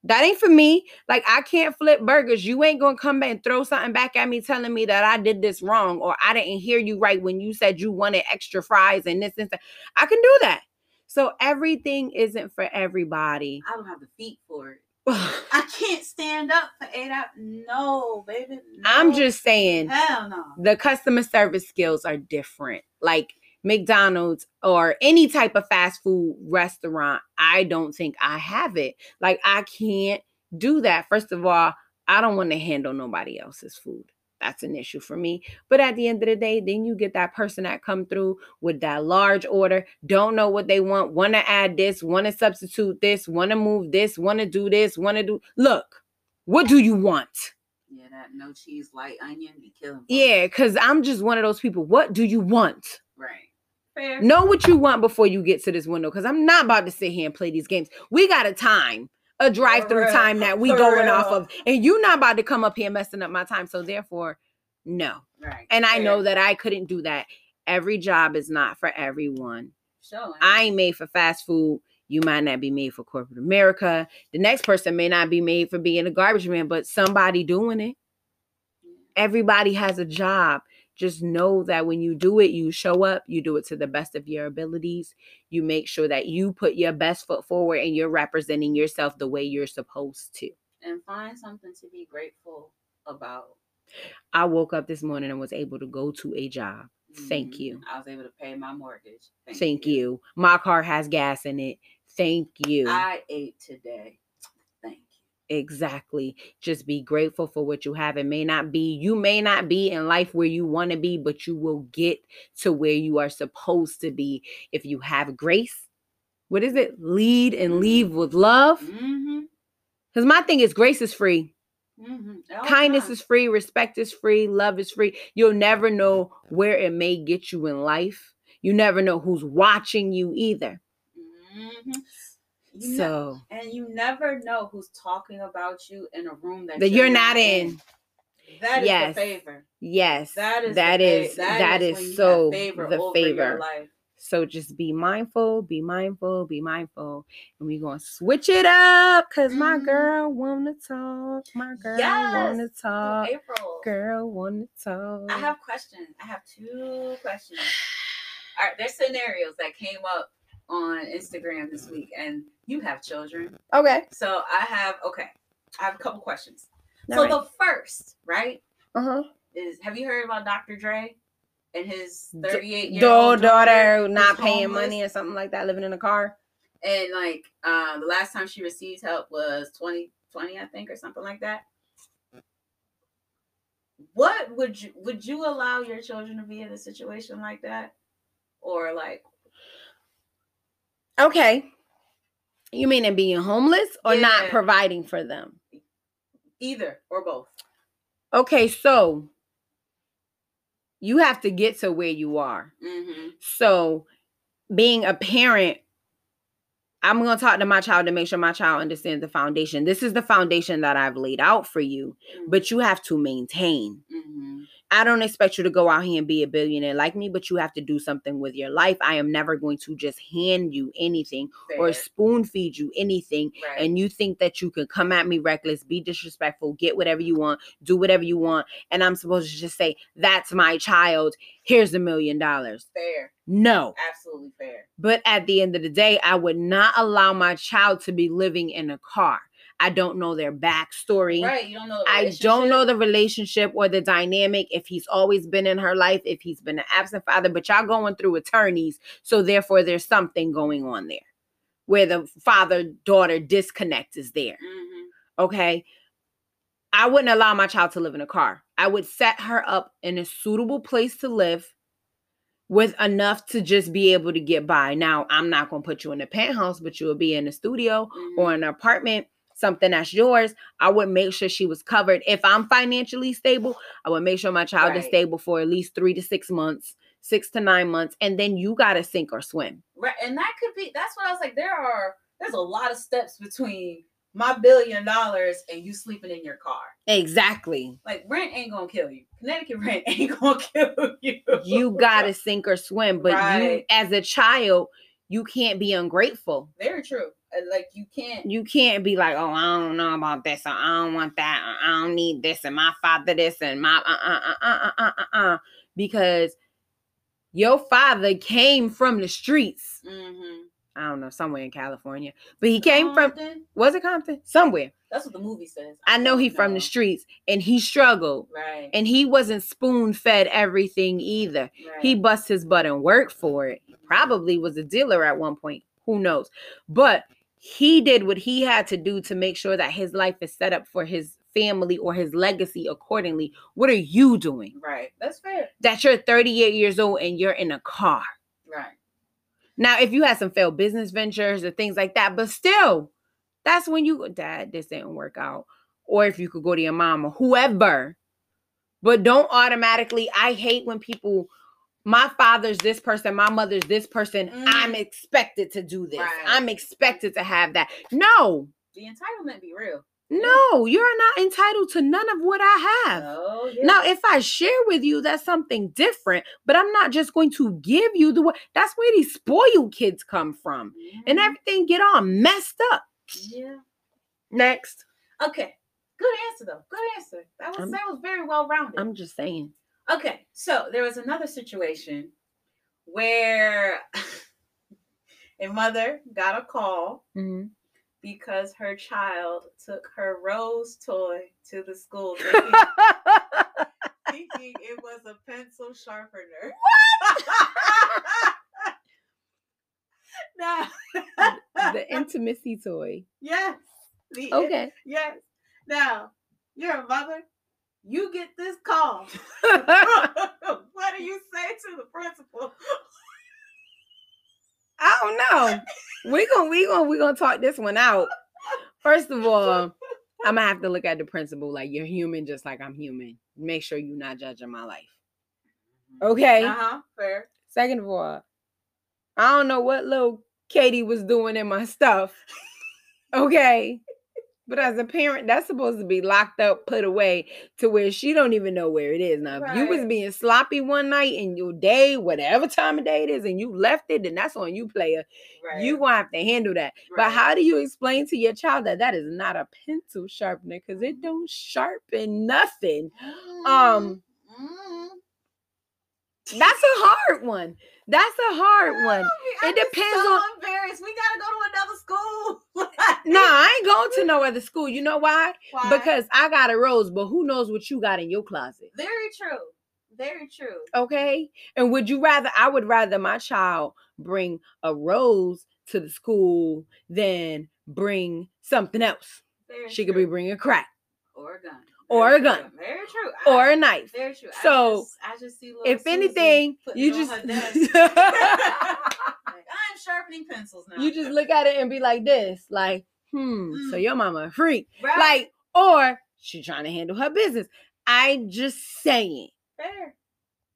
That ain't for me. Like I can't flip burgers. You ain't gonna come back and throw something back at me telling me that I did this wrong or I didn't hear you right when you said you wanted extra fries and this and that. I can do that. So everything isn't for everybody. I don't have the feet for it. I can't stand up for eight hours. No, baby. I'm just saying hell no. the customer service skills are different. Like McDonald's or any type of fast food restaurant, I don't think I have it. Like I can't do that. First of all, I don't want to handle nobody else's food. That's an issue for me. But at the end of the day, then you get that person that come through with that large order, don't know what they want, want to add this, want to substitute this, want to move this, want to do this, want to do. Look, what do you want? Yeah, that no cheese light onion be killing. Yeah, because I'm just one of those people. What do you want? Right. Fair. Know what you want before you get to this window. Because I'm not about to sit here and play these games. We got a time, a drive through time that we for going off of. And you not about to come up here messing up my time. So therefore, no. Right. And I know that I couldn't do that. Every job is not for everyone. Showing. I ain't made for fast food. You might not be made for corporate America. The next person may not be made for being a garbage man, but somebody doing it. Everybody has a job. Just know that when you do it, you show up, you do it to the best of your abilities. You make sure that you put your best foot forward and you're representing yourself the way you're supposed to. and find something to be grateful about. I woke up this morning and was able to go to a job. Thank Mhm. you. I was able to pay my mortgage. Thank you. My car has gas in it. Thank you. I ate today. Exactly. Just be grateful for what you have. It may not be, you may not be in life where you want to be, but you will get to where you are supposed to be if you have grace. What is it? Lead and leave with love. Mm-hmm. Because my thing is, grace is free, Mm-hmm. kindness is free, respect is free, love is free. You'll never know where it may get you in life. You never know who's watching you either. Mm-hmm. You ne- So and you never know who's talking about you in a room that, that you're not in. That is Yes. the favor. Yes, That is that the fa- is that that is is, when you have so favor the favor. life. So just be mindful, be mindful, be mindful, and we're gonna switch it up because my Mhm. girl wanna talk. My girl wanna Yes. talk. April. Girl wanna talk. I have questions. I have two questions. All right, there's scenarios that came up on Instagram this week, and you have children. okay. So I have okay. I have a couple questions. All so right. the first, right, Uh huh. is have you heard about Dr. Dre and his 38 year Daughter, old daughter not paying money or something like that, living in a car. And like uh, the last time she received help was 2020, I think, or something like that. What would you would you allow your children to be in a situation like that? Or like Okay. You mean in being homeless or not providing for them? either or both? Okay, so you have to get to where you are. Mm-hmm. So, being a parent, I'm going to talk to my child to make sure my child understands the foundation. This is the foundation that I've laid out for you, but you have to maintain. mm-hmm. I don't expect you to go out here and be a billionaire like me, but you have to do something with your life. I am never going to just hand you anything or spoon feed you anything right. and you think that you can come at me reckless, be disrespectful, get whatever you want, do whatever you want, and I'm supposed to just say, That's my child. Here's a million dollars. fair, No. absolutely fair. But at the end of the day, I would not allow my child to be living in a car. I don't know their backstory. Right, you don't know. I don't know the relationship or the dynamic, if he's always been in her life, if he's been an absent father, but y'all going through attorneys. So therefore, there's something going on there where the father daughter disconnect is there. Mhm. Okay. I wouldn't allow my child to live in a car. I would set her up in a suitable place to live. with enough to just be able to get by. Now, I'm not going to put you in a penthouse, but you'll be in a studio or Mhm. an apartment, something that's yours. I would make sure she was covered. If I'm financially stable, I would make sure my child is stable for at least three to six months, six to nine months, and then you got to sink or swim. Right, and that could be. That's what I was like. There are. There's a lot of steps between my billion dollars and you sleeping in your car. Exactly. Like rent ain't gonna kill you. Connecticut rent ain't gonna kill you. You got to sink or swim. But you, as a child, you can't be ungrateful. Very true. Uh, Like you can't. You can't be like, oh, I don't know about this, or I don't want that, or I don't need this, and my father this, and my uh uh uh uh uh uh, uh, uh because your father came from the streets. Mhm. I don't know, somewhere in California, but he came from was it Compton? Somewhere. That's what the movie says. I know he don't from the streets, and he struggled, Right. and he wasn't spoon fed everything either. right. He bust his butt and worked for it. Probably was a dealer at one point. Who knows? But he did what he had to do to make sure that his life is set up for his family or his legacy accordingly. What are you doing? Right. That's fair. That you're 38 years old and you're in a car. Right. Now, if you had some failed business ventures or things like that, but still, that's when you go, Dad, this didn't work out. Or if you could go to your mom or whoever. But don't automatically, I hate when people, my father's this person, my mother's this person. I'm Mhm. expected to do this. Right. I'm expected to have that. No, The entitlement be real. no, you're not entitled to none of what I have. Oh yeah. Now, if I share with you, that's something different, but I'm not just going to give you the way that's where these spoiled kids come from. And Mhm. everything get all messed up. Yeah. Next. Okay. Good answer though. Good answer. That was I'm- that was very well rounded. I'm just saying. Okay, so there was another situation where a mother got a call Mhm. because her child took her rose toy to the school thinking, thinking it was a pencil sharpener. now, the intimacy toy. yes, the Okay. yes. Now, you're a mother. You get this call. What do you say to the principal? I don't know. We gonna we gonna we gonna talk this one out. First of all, I'm gonna have to look at the principal like you're human just like I'm human. Make sure you're not judging my life. Okay. Uh huh. Fair. Second of all, I don't know what little Katie was doing in my stuff. Okay. But as a parent, that's supposed to be locked up, put away to where she don't even know where it is. Now, if you was being sloppy one night in your day, whatever time of day it is, and you left it, then that's on you, player. Right. You gonna have to handle that. But how do you explain to your child that that is not a pencil sharpener because it don't sharpen nothing? um, Mm. That's a hard one. That's a hard one. I'm It depends so on- embarrassed. We gotta go to another school. No, I ain't going to no other school. You know why? Why? Because I got a rose, but who knows what you got in your closet? very true. Very true. Okay. And would you rather, I would rather my child bring a rose to the school than bring something else. Very She could be bringing a crack or a gun. or Very a gun. true. Very true. or a knife. very true. I So, just, I just see little If anything, you just. Like, I'm sharpening pencils now. you just look at it and be like this, like, hmm, so Mm. your mama a freak. right? Like, or she trying to handle her business. I just saying. fair.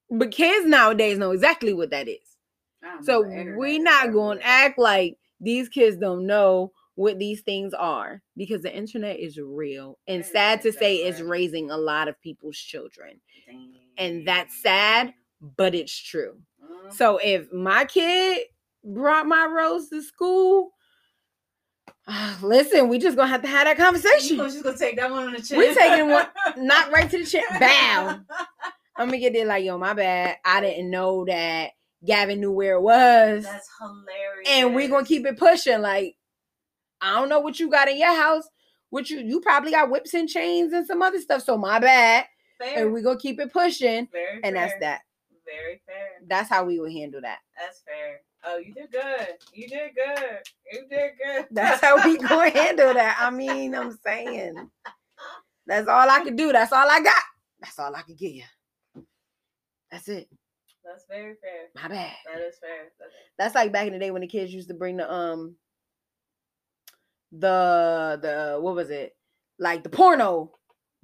But kids nowadays know exactly what that is. I don't know So we not going to act like these kids don't know what these things are because the internet is real and sad to say is raising a lot of people's children. And that's sad, but it's true. Mhm. So if my kid brought my rose to school, listen, we just gonna have to have that conversation. she's gonna take that one on the chin. We're taking one- Not right to the chin. Bow. I'm gonna get there like, yo, my bad. I didn't know that Gavin knew where it was. That's hilarious. and we're gonna keep it pushing. Like, I don't know what you got in your house. What you you probably got whips and chains and some other stuff. So my bad. fair. And we're gonna keep it pushing. Very And that's that. Very fair. That's how we would handle that. That's fair. Oh, you did good. You did good. You did good. That's how we gonna handle that. I mean, I'm saying. That's all I can do. That's all I got. That's all I can give you. That's it. That's very fair. My bad. That is fair. That's That's like back in the day when the kids used to bring the um the the what was it? Like the porno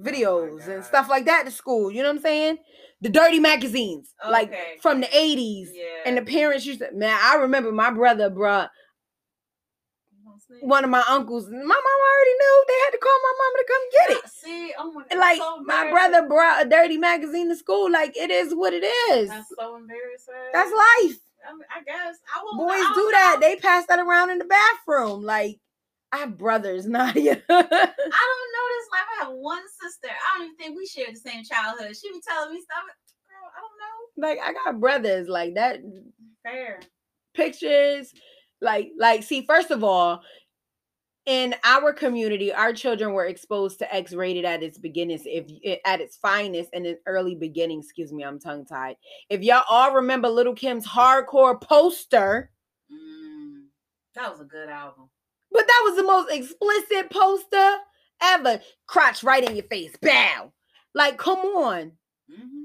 videos and stuff like that to school. You know what I'm saying? The dirty magazines, like from the 80s. yeah. And the parents used to man, I remember my brother brought You gonna snitch? one of my uncles. My mom already knew they had to call my mama to come get it. See, oh my god. Like so my brother brought a dirty magazine to school. Like it is what it is. That's so embarrassing. That's life. I, mean, I guess I will. Boys do that. know. They pass that around in the bathroom. Like I have brothers, Nadia. I don't know this life. I have one sister. I don't even think we shared the same childhood. She be telling me stuff. Girl, I don't know. like I got brothers like that. Fair. Pictures, like like see. First of all, in our community, our children were exposed to X-rated at its beginnings, if at its finest and in early beginnings. Excuse me, I'm tongue tied. If y'all all remember Lil' Kim's hardcore poster. Mm, that was a good album. But that was the most explicit poster ever. Crotch right in your face. Bow. Like, come on. hmm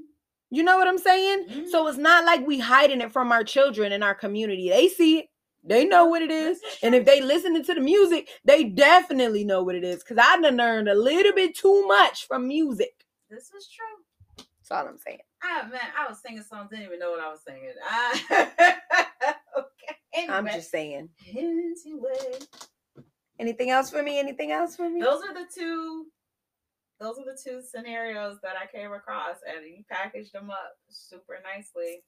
You know what I'm saying? So it's not like we hiding it from our children in our community. They see it. They know what it is. And if they listening to the music, they definitely know what it is. Cause I done learned a little bit too much from music. This is true. That's all I'm saying. I man, I was singing songs, didn't even know what I was singing. I, okay. Anyway. I'm just saying. Anyway. Anything else for me? Anything else for me? Those are the two. Those are the two scenarios that I came across, and you packaged them up super nicely,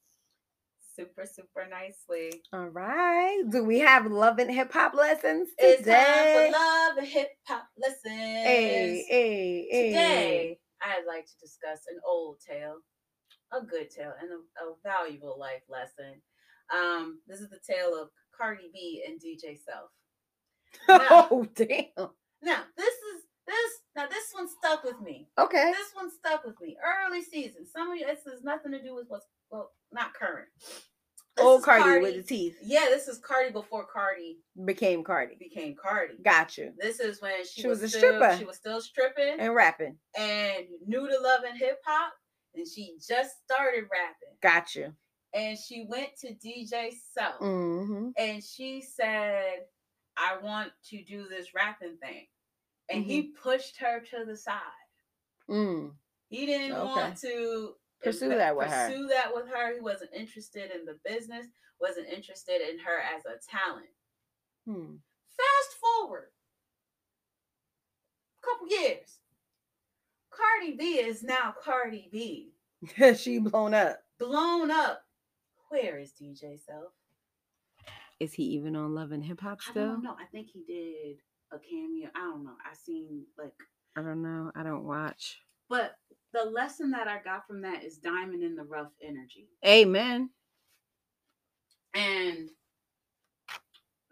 super super nicely. All right. Do we have love and hip hop lessons It's time today? for love and hip hop lessons. Hey, hey, hey. Today, I'd like to discuss an old tale, a good tale, and a, a valuable life lesson. Um, this is the tale of Cardi B and DJ Self. Oh, damn. Now, this is this now this one stuck with me. Okay. This one stuck with me. Early season. Some of you, this has nothing to do with what's well, not current. This Old is Cardi, with the teeth Yeah, this is Cardi before Cardi became Cardi. became Cardi. Got you. This is when she, She was a still, stripper. She was still stripping And rapping. and knew to love and hip hop, and she just started rapping. Got you. And she went to DJ Self, Mm-hmm. and she said, "I want to do this rapping thing," and he Mm-hmm. pushed her to the side. Mm. He didn't Okay. want to Pursue that with her. Pursue that with her. He wasn't interested in the business. Wasn't interested in her as a talent. Hmm. Fast forward a couple years. Cardi B is now Cardi B, she blown up. blown up. Where is DJ Self? Is he even on Love and Hip Hop still? I don't know. I think he did a cameo. I don't know. I seen like, I don't know. I don't watch. but the lesson that I got from that is diamond in the rough energy. Amen. and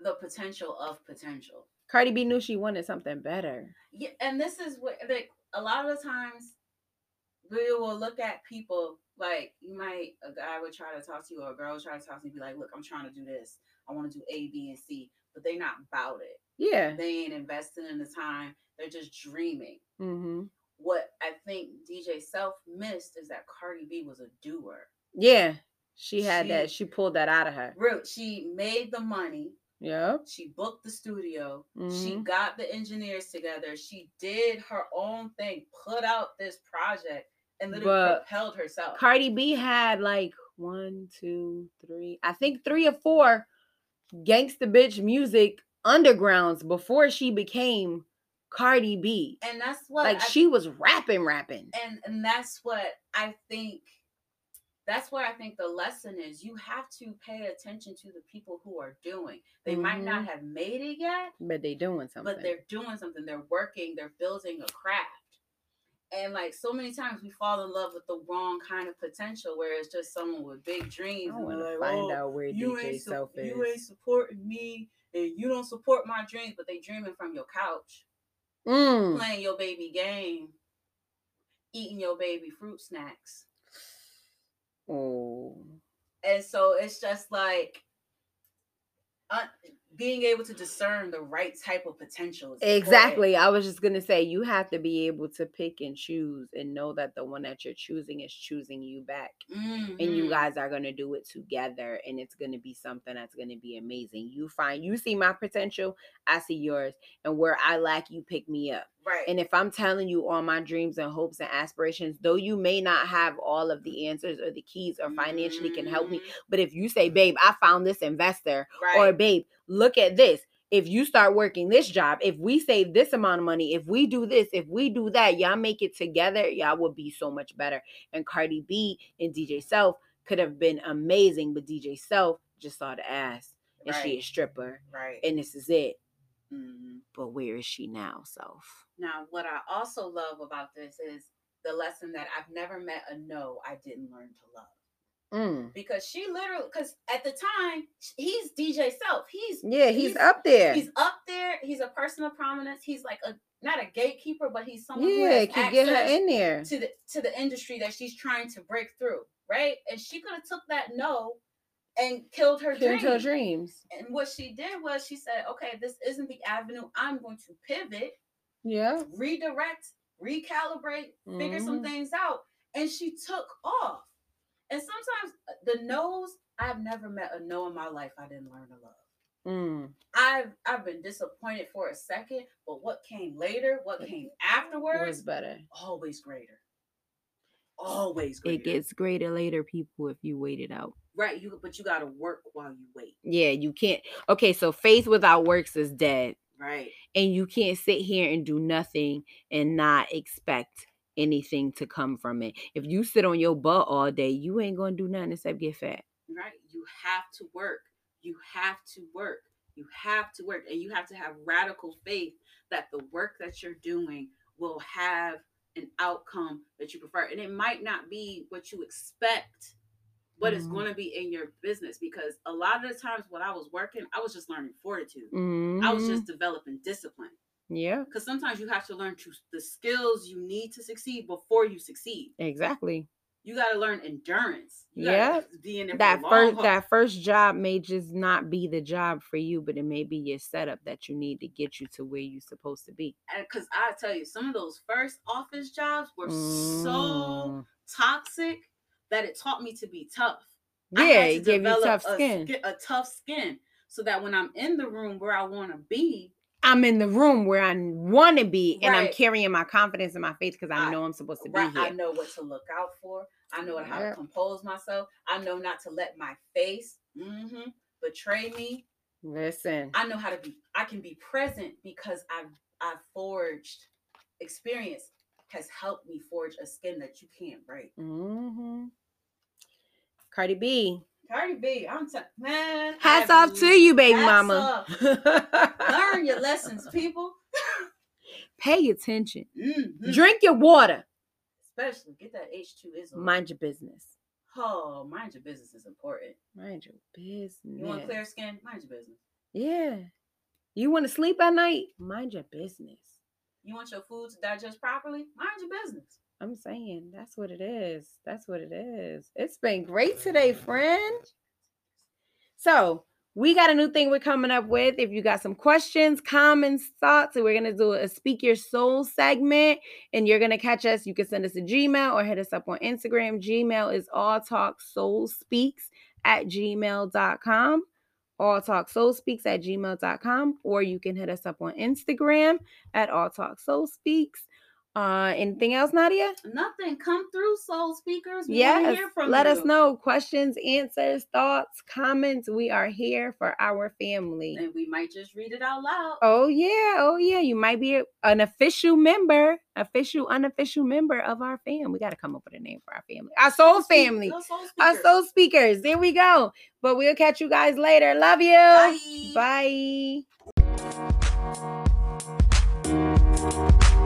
the potential of potential. Cardi B knew she wanted something better. Yeah, and this is what like a lot of the times we will look at people like you might a guy would try to talk to you or a girl would try to talk to you and be like, look, I'm trying to do this. I want to do A, B, and C, but they're not about it. Yeah. They ain't investing in the time. They're just dreaming. Mm-hmm. What I think DJ Self missed is that Cardi B was a doer. Yeah. She had that. She- She pulled that out of her. Real, she made the money. Yeah. She booked the studio. She Mhm. got the engineers together. She did her own thing, put out this project, and literally But propelled herself. Cardi B had like one, two, three, I think three or four gangsta bitch music undergrounds before she became Cardi B. and that's what Like I- she was rapping, rapping. and and that's what I think. That's where I think the lesson is. You have to pay attention to the people who are doing. They might not mm-hmm. have made it yet, But they're doing something. but they're doing something. They're working. They're building a craft. And like so many times, we fall in love with the wrong kind of potential, where it's just someone with big dreams. I and want they're to like, find "Oh, out where you DJ ain't su- Self is. you ain't supporting me, and you don't support my dreams, but they dreaming from your couch, Mm. playing your baby game, eating your baby fruit snacks. Oh. And so it's just like uh, being able to discern the right type of potential. Exactly. I was just gonna say you have to be able to pick and choose and know that the one that you're choosing is choosing you back. important. And you Mhm. guys are gonna do it together and it's gonna be something that's gonna be amazing. You find you see my potential, I see yours, and where I lack, you pick me up. right. And if I'm telling you all my dreams and hopes and aspirations, though you may not have all of the answers or the keys or financially can help me, Mhm. but if you say, babe, I found this investor, Right. or babe, look at this. If you start working this job, if we save this amount of money, if we do this, if we do that, y'all make it together, y'all will be so much better. And Cardi B and DJ Self could have been amazing, but DJ Self just saw the ass and she a stripper, right. and this is it. Mhm. But where is she now, Self? Now, what I also love about this is the lesson that I've never met a no I didn't learn to love. Mm. Because she literally, because at the time, he's DJ Self. He's Yeah, he's, up there. He's up there. He's a person of prominence. He's like a not a gatekeeper, but he's someone who yeah, has can get her in there. to the to the industry that she's trying to break through, right? And she could have took that no and killed her Killed dream. her dreams. And what she did was she said, "Okay, this isn't the avenue. I'm going to pivot, Yeah. redirect, recalibrate, figure some Mhm. things out." And she took off. And sometimes uh, the no's, I've never met a no in my life I didn't learn to love. Mm. I've I've been disappointed for a second, but what came later, what came afterwards, Was better. always greater. Always greater. It gets greater later, people, if you wait it out. right. You but you gotta work while you wait. Yeah, you can't. Okay, so faith without works is dead. Right. And you can't sit here and do nothing and not expect anything to come from it. If you sit on your butt all day, you ain't gonna do nothing except get fat. Right. You have to work. You have to work. You have to work. And you have to have radical faith that the work that you're doing will have an outcome that you prefer. And it might not be what you expect, but it's Mhm. going to be in your business because a lot of the times when I was working, I was just learning fortitude. I was just developing discipline. Yeah, Because sometimes you have to learn to the skills you need to succeed before you succeed. exactly. You got to learn endurance. You Yeah. be in That first that first job may just not be the job for you, but it may be your setup that you need to get you to where you're supposed to be. because I tell you, some of those first office jobs were so Mm. toxic that it taught me to be tough. I Yeah, had to it gave you tough skin. ski- a tough skin, so that when I'm in the room where I want to be, I'm in the room where I want to be, and I'm carrying my confidence and my faith because I I- know I'm supposed to be right, I know what to look out for. I know how Yeah. to compose myself. I know not to let my face mhm, betray me. Listen, I know how to be. I can be present because I've I've forged experience has helped me forge a skin that you can't break. hmm Cardi B, Cardi B, I'm t- man. hats off to you, baby mama. Learn your lessons, people. Pay attention. Mhm. Drink your water. Especially get that H2 is. Mind your business. Oh, mind your business is important. Mind your business. You want clear skin? Mind your business. Yeah. You want to sleep at night? Mind your business. You want your food to digest properly? Mind your business. I'm saying that's what it is. That's what it is. It's been great today, friend. So we got a new thing we're coming up with. If you got some questions, comments, thoughts, we're gonna do a speak your soul segment, and you're gonna catch us. You can send us a Gmail or hit us up on Instagram. Gmail is all talk soul speaks at gmail.com. All talk soul speaks at gmail.com, or you can hit us up on Instagram at all talk soul speaks. Uh, anything else, Nadia? Nothing. Come through, soul speakers. We yes. Let you. us know questions, answers, thoughts, comments. We are here for our family, and we might just read it out loud. Oh yeah, oh yeah. You might be an official member, official, unofficial member of our fam. We got to come up with a name for our family, our soul family, our soul, our soul speakers. There we go. But we'll catch you guys later. Love you. Bye.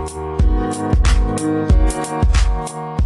Bye. Thank you.